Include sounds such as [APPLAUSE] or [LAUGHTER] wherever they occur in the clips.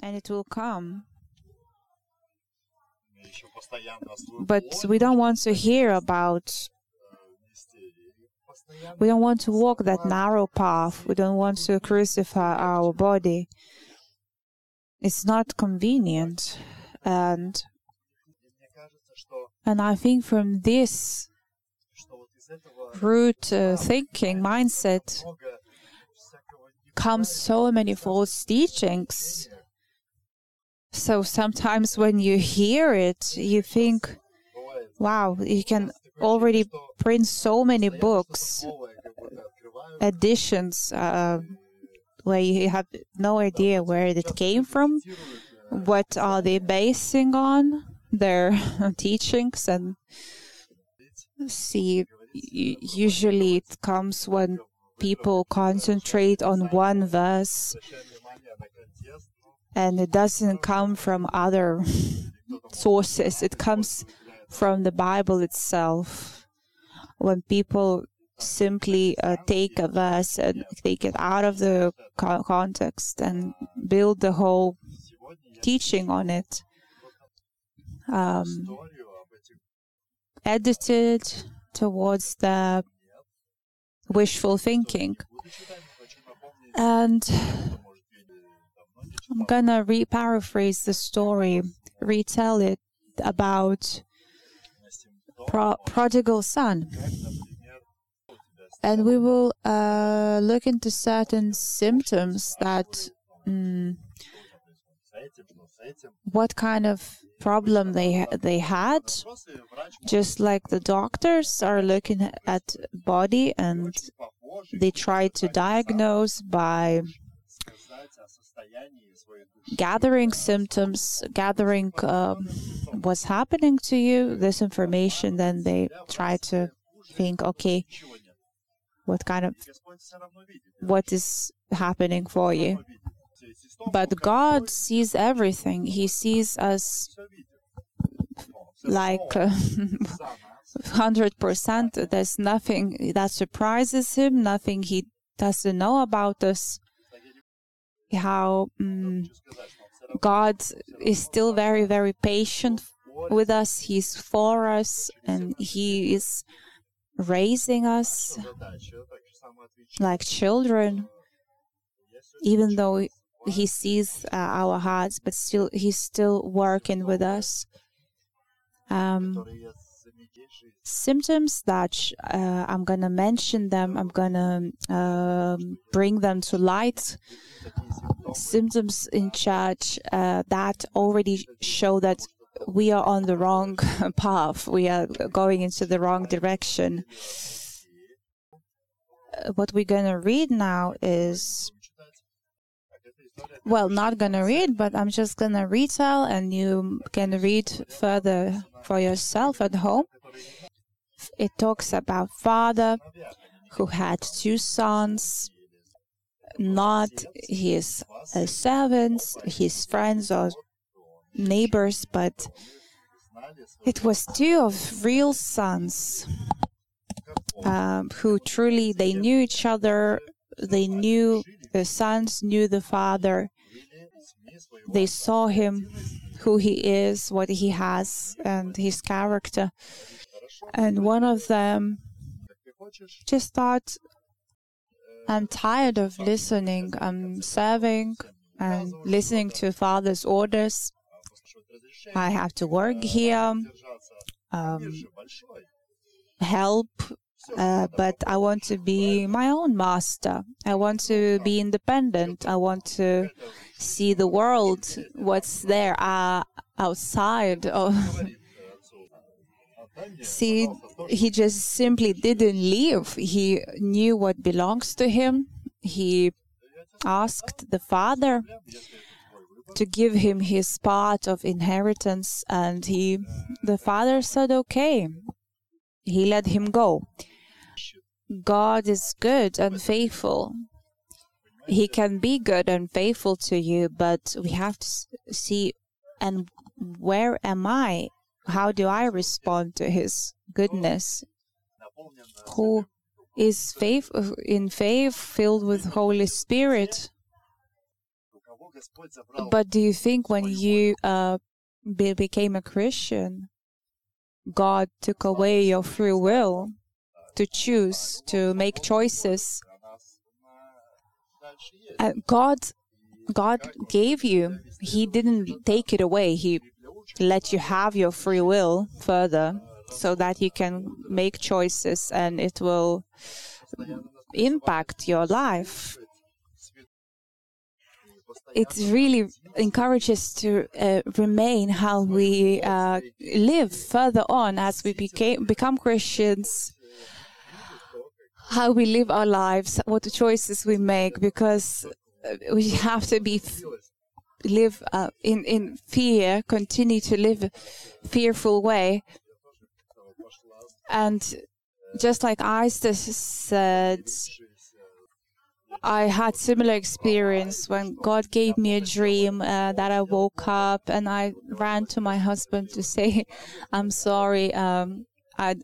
and it will come. But we don't want to hear about, we don't want to walk that narrow path. We don't want to crucify our body. It's not convenient. And, and I think from this root uh, thinking mindset comes so many false teachings. So sometimes when you hear it, you think, wow, you can already print so many books, editions, uh, where you have no idea where it came from, what are they basing on, their [LAUGHS] teachings, and see, usually it comes when people concentrate on one verse and it doesn't come from other sources. It comes from the Bible itself. When people simply uh, take a verse and take it out of the co- context and build the whole teaching on it, um, edited towards the wishful thinking. And I'm gonna re paraphrase the story, retell it about pro- prodigal son. And we will uh, look into certain symptoms that mm, what kind of problem they they had just like the doctors are looking at body and they try to diagnose by gathering symptoms gathering um, what's happening to you this information then they try to think okay what kind of what is happening for you but God sees everything. He sees us like uh, [LAUGHS] hundred percent. There's nothing that surprises him. Nothing he doesn't know about us. How um, God is still very, very patient with us. He's for us, and He is raising us like children, even though he sees uh, our hearts, but still he's still working with us. Um, symptoms that uh, I'm gonna mention them. I'm gonna uh, bring them to light. Symptoms in church uh, that already show that we are on the wrong [LAUGHS] path. We are going into the wrong direction. Uh, what we're gonna read now is well, not gonna read, but I'm just gonna retell and you can read further for yourself at home. It talks about father who had two sons, not his uh, servants, his friends or neighbors, but it was two of real sons um, who truly they knew each other. They knew the sons knew the father. They saw him, who he is, what he has, and his character. And one of them just thought, I'm tired of listening. I'm serving and listening to father's orders. I have to work here, um, help uh, but I want to be my own master. I want to be independent. I want to see the world, what's there uh, outside of. [LAUGHS] see, he just simply didn't leave. He knew what belongs to him. He asked the father to give him his part of inheritance and he the father said okay he let him go God is good and faithful. He can be good and faithful to you, but we have to see and where am I? How do I respond to his goodness? Who is faith in faith filled with Holy Spirit? But do you think when you uh, be- became a Christian, God took away your free will to choose, to make choices? Uh, God, God gave you. He didn't take it away. He let you have your free will further, so that you can make choices, and it will impact your life it really encourages to uh, remain how we uh, live further on as we became, become Christians, how we live our lives, what choices we make, because uh, we have to be live uh, in in fear, continue to live fearful way, and just like Isaac said I had similar experience when God gave me a dream uh, that I woke up and I ran to my husband to say, "I'm sorry. Um, I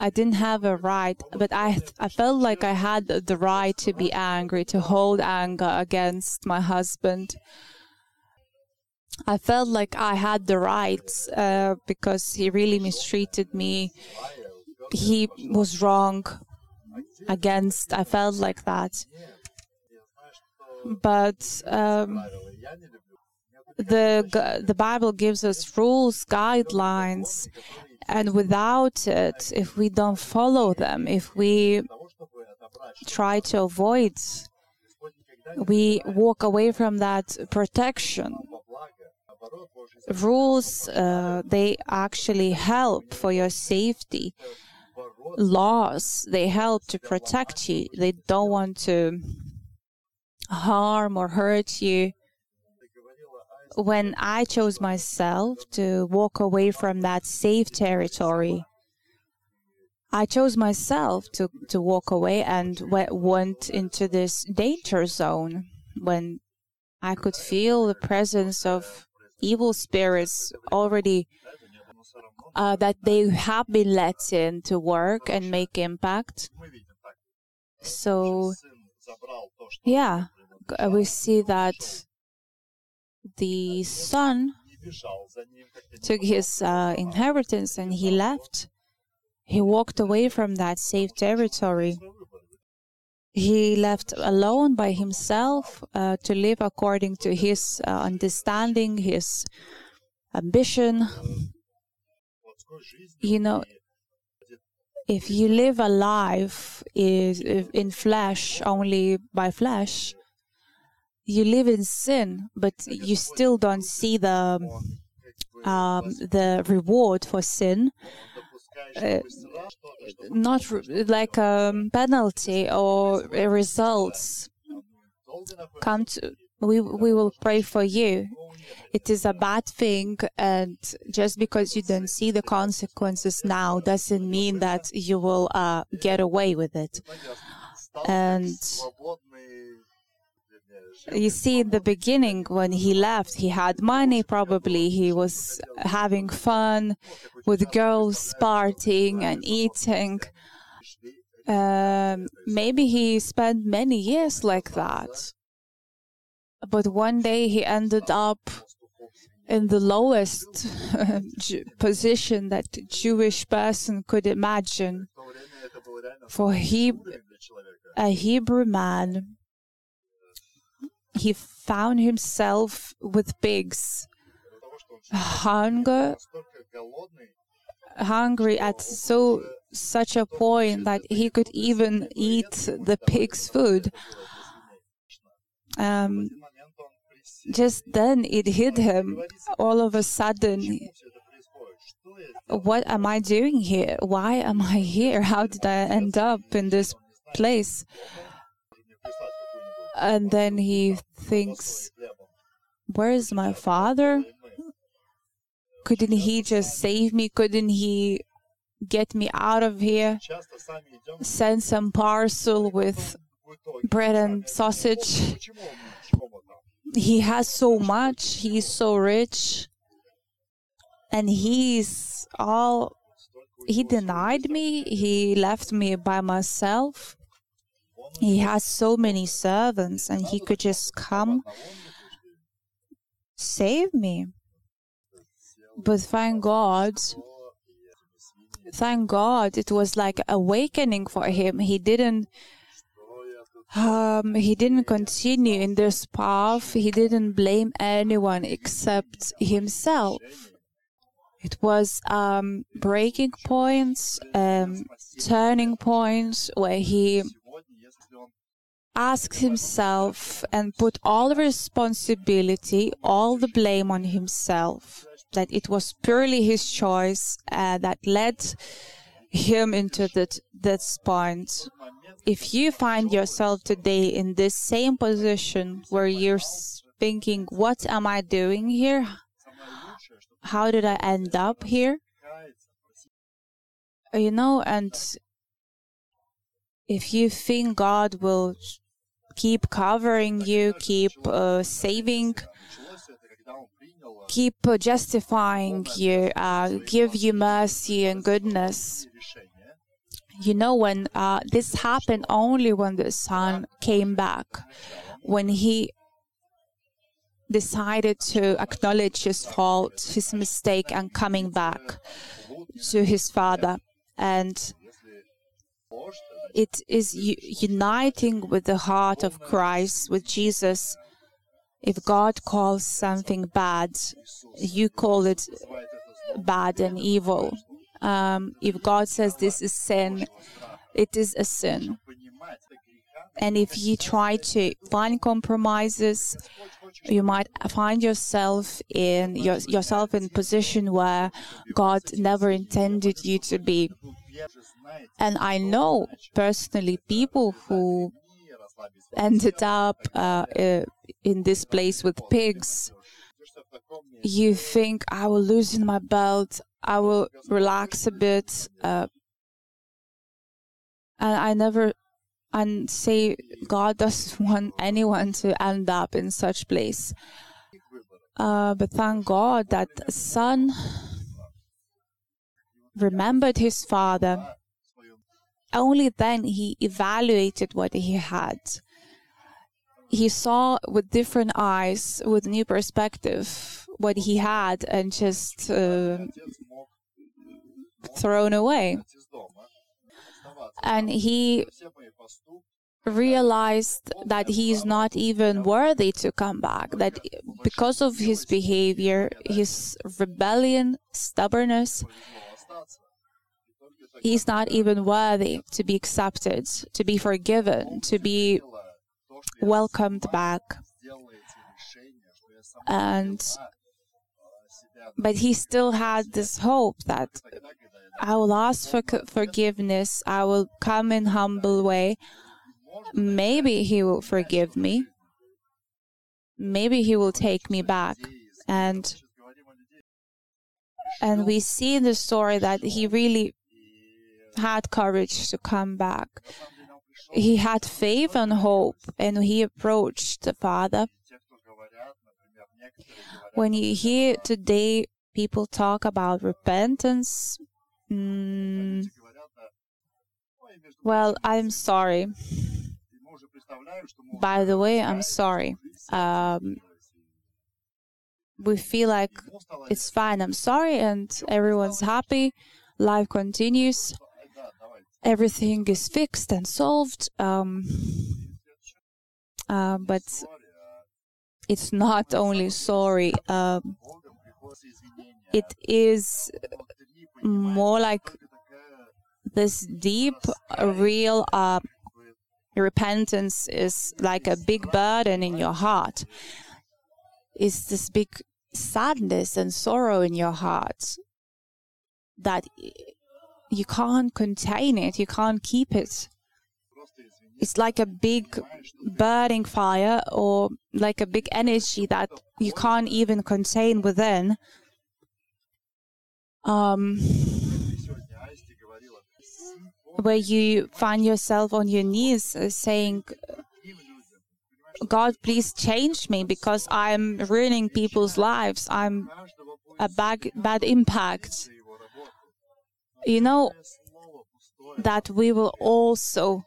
I didn't have a right, but I I felt like I had the right to be angry, to hold anger against my husband. I felt like I had the right uh, because he really mistreated me. He was wrong against. I felt like that. But um, the the Bible gives us rules, guidelines, and without it, if we don't follow them, if we try to avoid, we walk away from that protection. Rules, uh, they actually help for your safety. Laws they help to protect you. They don't want to harm or hurt you when i chose myself to walk away from that safe territory i chose myself to, to walk away and went into this danger zone when i could feel the presence of evil spirits already uh, that they have been let in to work and make impact. So, yeah, we see that the son took his uh, inheritance and he left. He walked away from that safe territory. He left alone by himself uh, to live according to his uh, understanding, his ambition, you know, if you live a life is in flesh only by flesh, you live in sin, but you still don't see the um, the reward for sin. Uh, not re- like a penalty or results. Come to we we will pray for you. It is a bad thing and just because you don't see the consequences now doesn't mean that you will uh, get away with it. And you see in the beginning when he left he had money probably. He was having fun with girls partying and eating. Um, maybe he spent many years like that. But one day he ended up in the lowest [LAUGHS] position that a Jewish person could imagine. For he, a Hebrew man, he found himself with pigs, hunger, hungry at so such a point that he could even eat the pig's food. Um, just then it hit him all of a sudden. What am I doing here? Why am I here? How did I end up in this place? And then he thinks, Where is my father? Couldn't he just save me? Couldn't he get me out of here? Send some parcel with bread and sausage he has so much he's so rich and he's all he denied me he left me by myself he has so many servants and he could just come save me. But thank God, thank God, it was like awakening for him. He didn't um, he didn't continue in this path. He didn't blame anyone except himself. It was um, breaking points, um, turning points where he asked himself and put all the responsibility, all the blame on himself. That it was purely his choice uh, that led him into that this point if you find yourself today in this same position where you're thinking, what am I doing here? How did I end up here? You know, and if you think God will keep covering you, keep uh, saving, keep uh, justifying you, uh, give you mercy and goodness, you know when uh, this happened only when the son came back when he decided to acknowledge his fault his mistake and coming back to his father. And it is uniting with the heart of Christ with Jesus if God calls something bad you call it bad and evil um, if God says this is sin, it is a sin. And if you try to find compromises, you might find yourself in your, yourself in position where God never intended you to be. And I know personally people who ended up uh, uh in this place with pigs. You think I will loosen my belt, I will relax a bit. Uh, and I never and say God doesn't [LAUGHS] want anyone to end up in such place. Uh, but thank God that son remembered his father. Only then he evaluated what he had. He saw with different eyes, with new perspective, what he had, and just uh, thrown away. And he realized that he is not even worthy to come back, that because of his behavior, his rebellion, stubbornness, he's not even worthy to be accepted, to be forgiven, to be welcomed back. And but he still had this hope that I will ask for forgiveness. I will come in humble way. Maybe he will forgive me. Maybe he will take me back. And and we see in the story that he really had courage to come back. He had faith and hope, and he approached the Father. When you hear today people talk about repentance, Mm, well, I'm sorry. By the way, I'm sorry. Um, we feel like it's fine. I'm sorry, and everyone's happy. Life continues. Everything is fixed and solved. Um, uh, but it's not only sorry. Um, it is more like this deep, real uh, repentance is like a big burden in your heart. It's this big sadness and sorrow in your heart that you can't contain it, you can't keep it. It's like a big burning fire or like a big energy that you can't even contain within um, where you find yourself on your knees uh, saying, God, please change me because I'm ruining people's lives. I'm a bad, bad impact. You know that we will also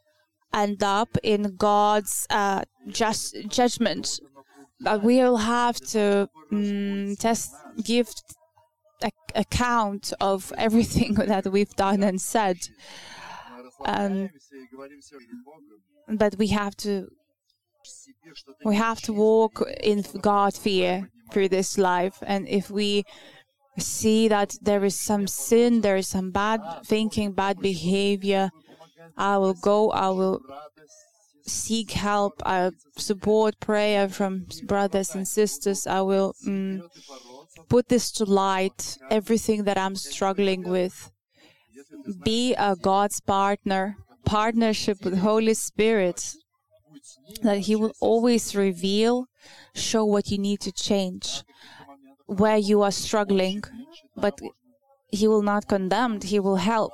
end up in God's uh, just judgment that we'll have to um, test, give a, account of everything [LAUGHS] that we've done and said. Um, but we have to we have to walk in God fear through this life, and if we see that there is some sin, there is some bad thinking, bad behavior, I will go, I will seek help, I support prayer from brothers and sisters, I will mm, put this to light, everything that I'm struggling with. Be a God's partner, partnership with Holy Spirit, that He will always reveal, show what you need to change where you are struggling, but He will not condemn, He will help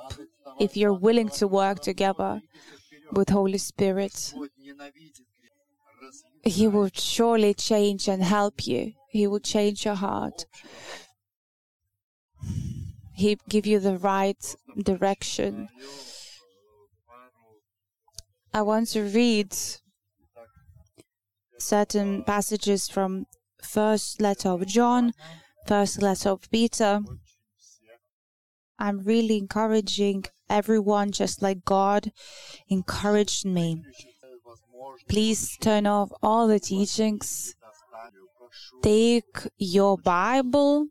if you're willing to work together with Holy Spirit. He will surely change and help you. He will change your heart. He give you the right direction. I want to read certain passages from first letter of John, first letter of Peter. I'm really encouraging everyone just like God encouraged me. Please turn off all the teachings. Take your Bible,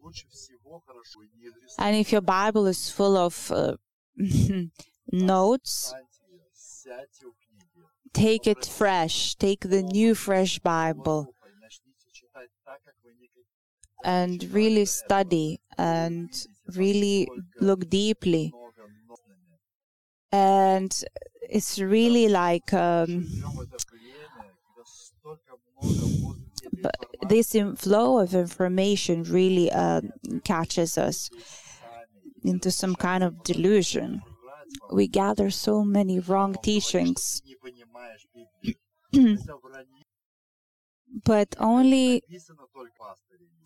and if your Bible is full of uh, [LAUGHS] notes, take it fresh. Take the new, fresh Bible and really study and really look deeply. And it's really like um, this flow of information really uh, catches us into some kind of delusion. We gather so many wrong teachings. [CLEARS THROAT] but only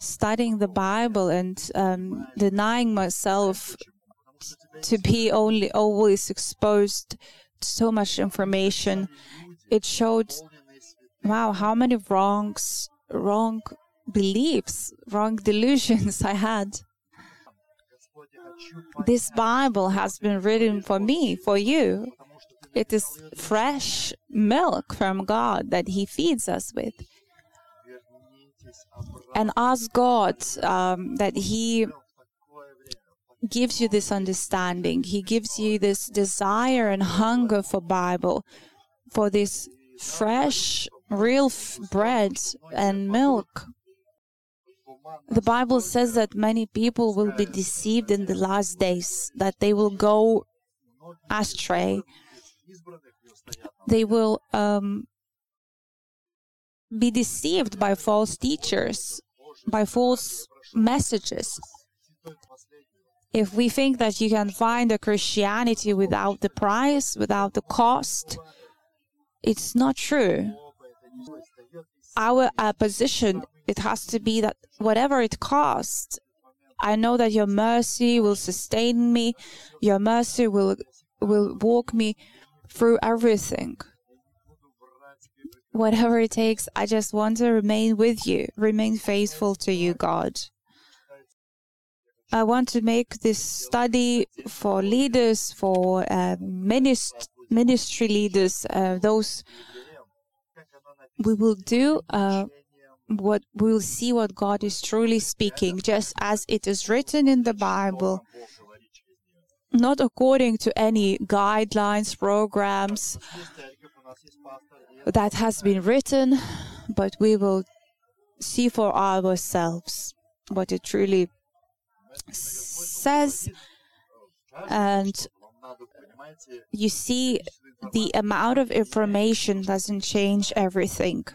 studying the Bible and um, denying myself to be only always exposed to so much information, it showed, wow, how many wrongs, wrong beliefs, wrong delusions I had. This Bible has been written for me, for you. It is fresh milk from God that He feeds us with and ask God um, that He gives you this understanding. He gives you this desire and hunger for Bible, for this fresh, real f- bread and milk. The Bible says that many people will be deceived in the last days, that they will go astray. They will um, be deceived by false teachers, by false messages. If we think that you can find a Christianity without the price, without the cost, it's not true. Our position, it has to be that whatever it costs, I know that your mercy will sustain me, your mercy will will walk me through everything whatever it takes, I just want to remain with you, remain faithful to you, God. I want to make this study for leaders, for uh, minist- ministry leaders, uh, those we will do uh, what we will see what God is truly speaking, just as it is written in the Bible, not according to any guidelines, programs, that has been written, but we will see for ourselves what it truly says. And you see, the amount of information doesn't change everything,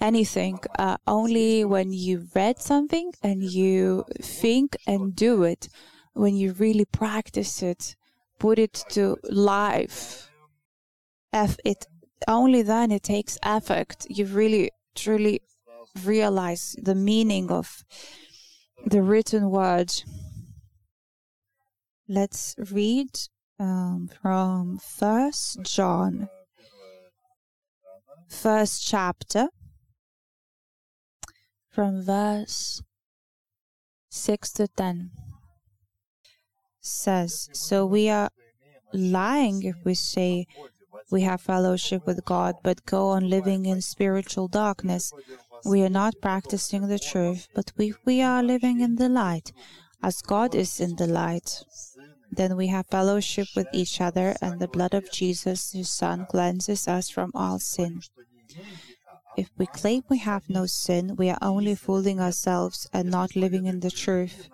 anything. Uh, only when you read something and you think and do it, when you really practice it, put it to life, F it only then it takes effect. You really, truly realize the meaning of the written word. Let's read um, from First John, first chapter, from verse 6 to 10 says, So we are lying if we say we have fellowship with God, but go on living in spiritual darkness. We are not practicing the truth, but we, we are living in the light, as God is in the light. Then we have fellowship with each other, and the blood of Jesus, his Son, cleanses us from all sin. If we claim we have no sin, we are only fooling ourselves and not living in the truth.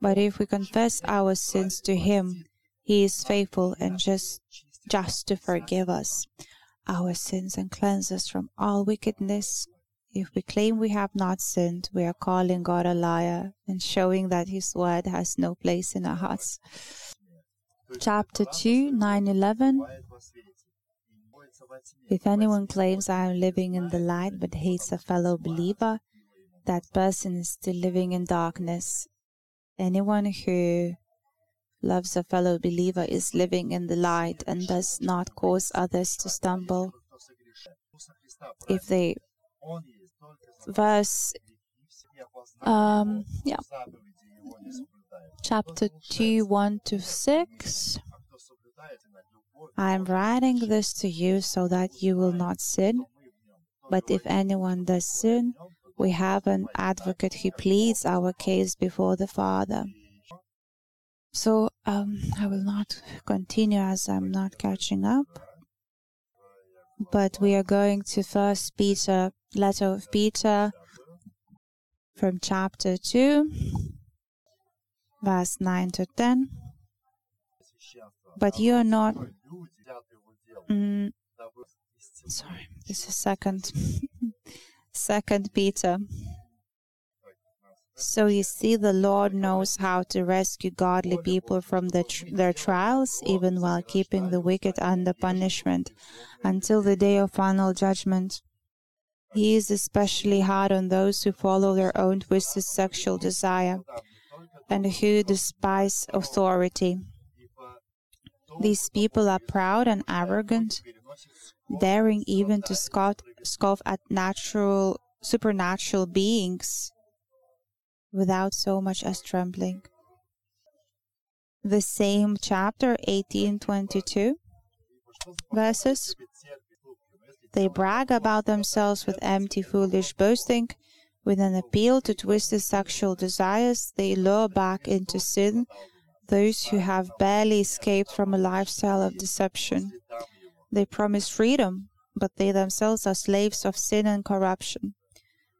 But if we confess our sins to Him, He is faithful and just, just to forgive us our sins and cleanse us from all wickedness. If we claim we have not sinned, we are calling God a liar and showing that His word has no place in our hearts. Chapter 2, 9 11. If anyone claims I am living in the light but hates a fellow believer, that person is still living in darkness. Anyone who loves a fellow believer is living in the light and does not cause others to stumble. If they verse um yeah chapter 2 1 to 6 I am writing this to you so that you will not sin. But if anyone does sin, we have an advocate who pleads our case before the Father. So um, I will not continue as I'm not catching up. But we are going to First Peter, letter of Peter, from chapter two, verse nine to ten. But you are not Mm, sorry, this is second. [LAUGHS] second Peter. So you see, the Lord knows how to rescue godly people from the tr- their trials, even while keeping the wicked under punishment, until the day of final judgment. He is especially hard on those who follow their own twisted sexual desire and who despise authority. These people are proud and arrogant, daring even to scoff, scoff at natural, supernatural beings without so much as trembling. The same chapter 1822 verses. They brag about themselves with empty, foolish boasting. With an appeal to twisted sexual desires, they lure back into sin those who have barely escaped from a lifestyle of deception. They promise freedom, but they themselves are slaves of sin and corruption.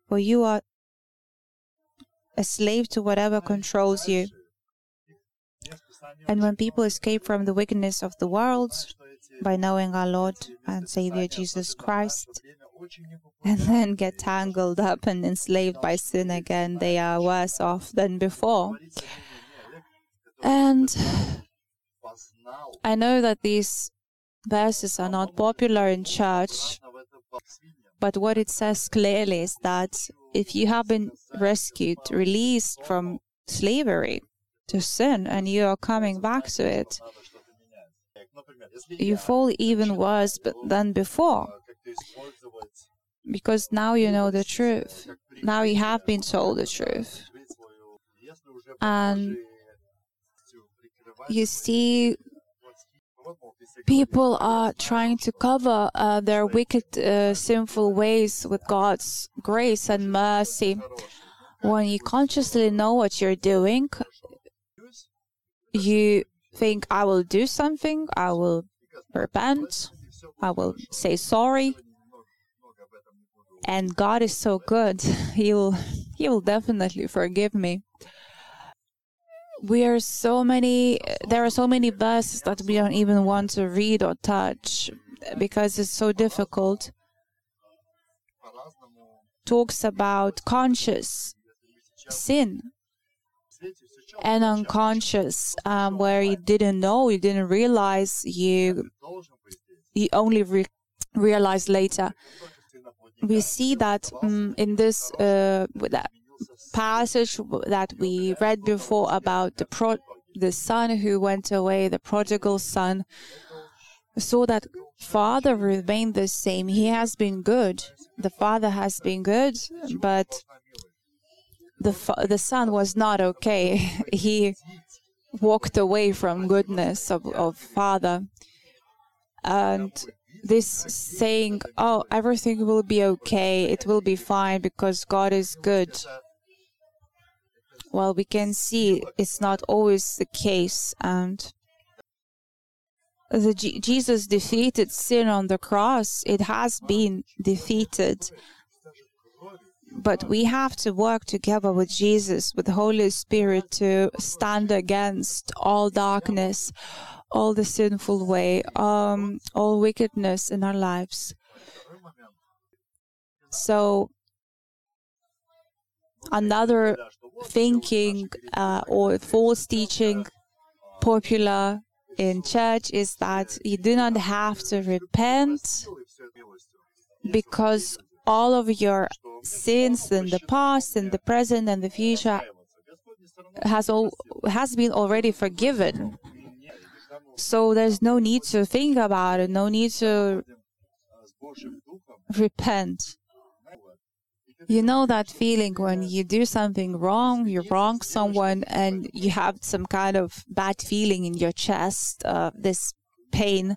For you are a slave to whatever controls you. And when people escape from the wickedness of the world by knowing our Lord and Savior Jesus Christ, and then get tangled up and enslaved by sin again, they are worse off than before. And I know that these verses are not popular in church, but what it says clearly is that if you have been rescued, released from slavery to sin, and you are coming back to it, you fall even worse than before. Because now you know the truth. Now you have been told the truth. And you see people are trying to cover uh, their wicked, uh, sinful ways with God's grace and mercy. When you consciously know what you're doing, you think, I will do something, I will repent, I will say sorry. And God is so good, [LAUGHS] He will, He will definitely forgive me we are so many there are so many verses that we don't even want to read or touch because it's so difficult. Talks about conscious sin and unconscious um, where you didn't know you didn't realize you you only re- realize later. We see that um, in this uh, that passage that we read before about the pro- the son who went away, the prodigal son, saw that father remained the same. He has been good. The father has been good, but the fa- the son was not okay. [LAUGHS] he walked away from goodness of, of father, and this saying, "Oh, everything will be okay. It will be fine because God is good." Well, we can see it's not always the case, and the G- Jesus defeated sin on the cross. It has been defeated. But we have to work together with Jesus, with the Holy Spirit, to stand against all darkness, all the sinful way, um, all wickedness in our lives. So, another thinking uh, or false teaching popular in church is that you do not have to repent because all of your sins in the past, in the present, and the future has all has been already forgiven. So there's no need to think about it, no need to repent. You know that feeling when you do something wrong, you wrong someone, and you have some kind of bad feeling in your chest, uh, this pain,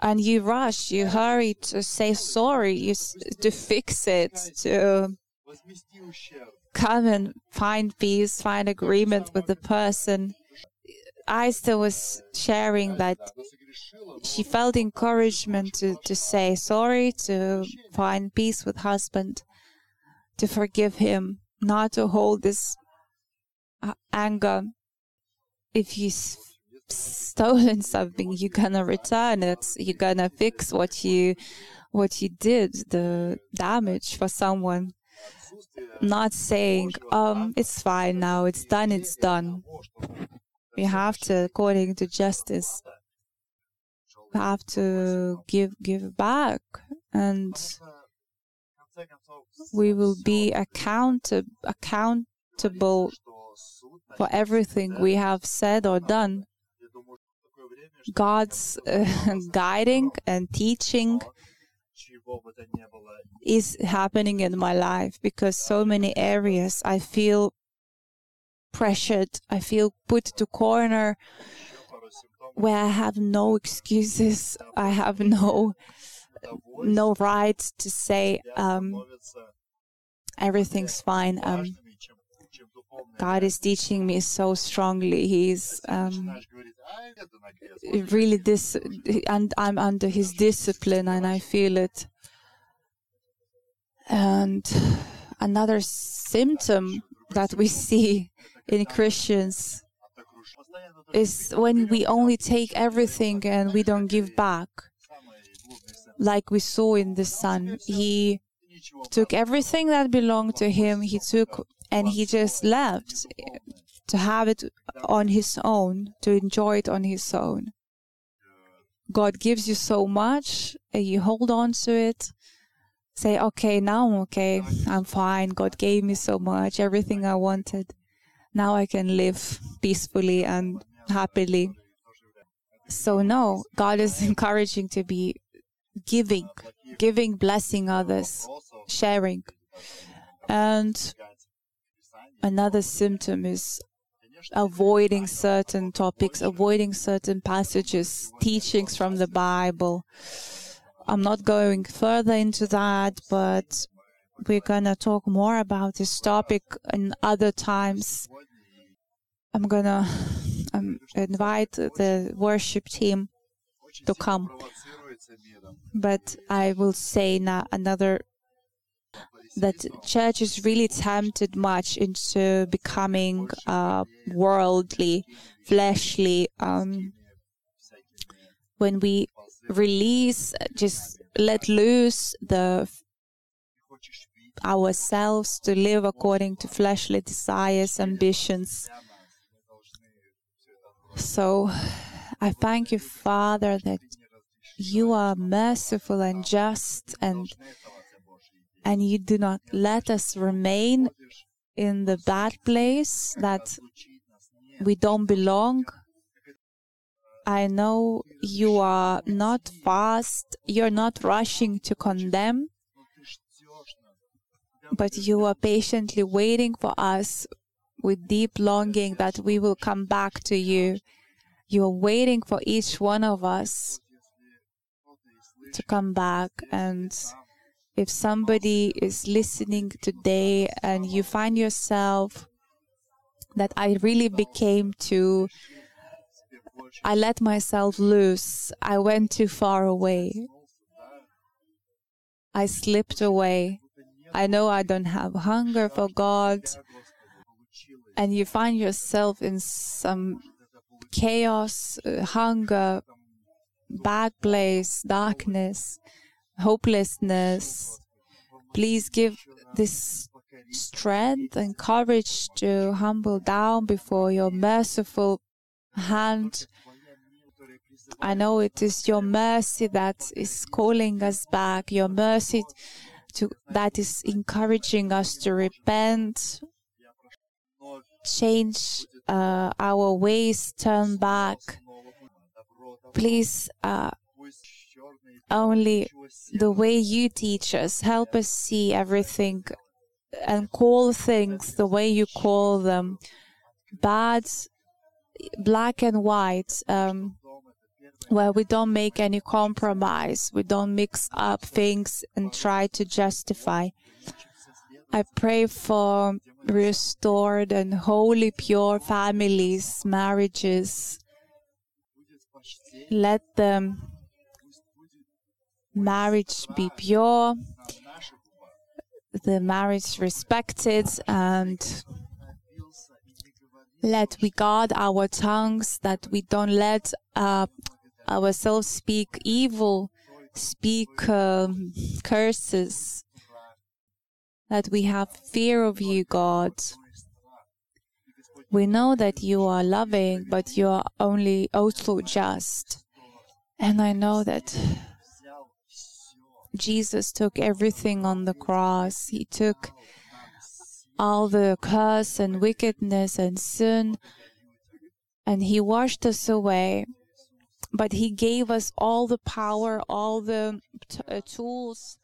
and you rush, you hurry to say sorry, you, to fix it, to come and find peace, find agreement with the person. I still was sharing that she felt encouragement to, to say sorry, to find peace with husband, to forgive him, not to hold this uh, anger. If you stolen something, you're gonna return it. You're gonna fix what you what you did, the damage for someone. Not saying, um, it's fine now, it's done, it's done. We have to, according to justice, have to give give back and we will be account- accountable for everything we have said or done. God's uh, [LAUGHS] guiding and teaching is happening in my life because so many areas I feel pressured, I feel put to corner where I have no excuses, I have no no right to say um, everything's fine. Um, God is teaching me so strongly. He's um, really this, and I'm under His discipline, and I feel it. And another symptom that we see in Christians is when we only take everything and we don't give back. Like we saw in the son, he took everything that belonged to him, he took and he just left to have it on his own, to enjoy it on his own. God gives you so much and you hold on to it. Say, okay, now I'm okay. I'm fine. God gave me so much, everything I wanted. Now I can live peacefully and happily. So, no, God is [LAUGHS] encouraging to be giving, giving, blessing others, sharing. And another symptom is avoiding certain topics, avoiding certain passages, teachings from the Bible. I'm not going further into that, but we're going to talk more about this topic in other times. I'm going to um, invite the worship team to come. But I will say now another that church is really tempted much into becoming uh, worldly, fleshly. Um, when we release, just let loose the ourselves to live according to fleshly desires, ambitions. So I thank you, Father, that you are merciful and just and and you do not let us remain in the bad place that we don't belong. I know you are not fast, you're not rushing to condemn, but you are patiently waiting for us with deep longing that we will come back to you. You are waiting for each one of us to come back. And if somebody is listening today and you find yourself that I really became too, I let myself loose, I went too far away, I slipped away. I know I don't have hunger for God. And you find yourself in some chaos, uh, hunger, bad place, darkness, hopelessness. Please give this strength and courage to humble down before your merciful hand. I know it is your mercy that is calling us back, your mercy to, that is encouraging us to repent, change uh, our ways, turn back. Please, uh, only the way you teach us, help us see everything and call things the way you call them bad, black and white. Um, where we don't make any compromise, we don't mix up things and try to justify. I pray for restored and holy, pure families, marriages. Let the marriage be pure, the marriage respected, and let we guard our tongues that we don't let uh, ourselves speak evil, speak um, curses, that we have fear of you, God. We know that you are loving, but you are only also just. And I know that Jesus took everything on the cross. He took all the curse and wickedness and sin, and He washed us away but he gave us all the power, all the t- uh, tools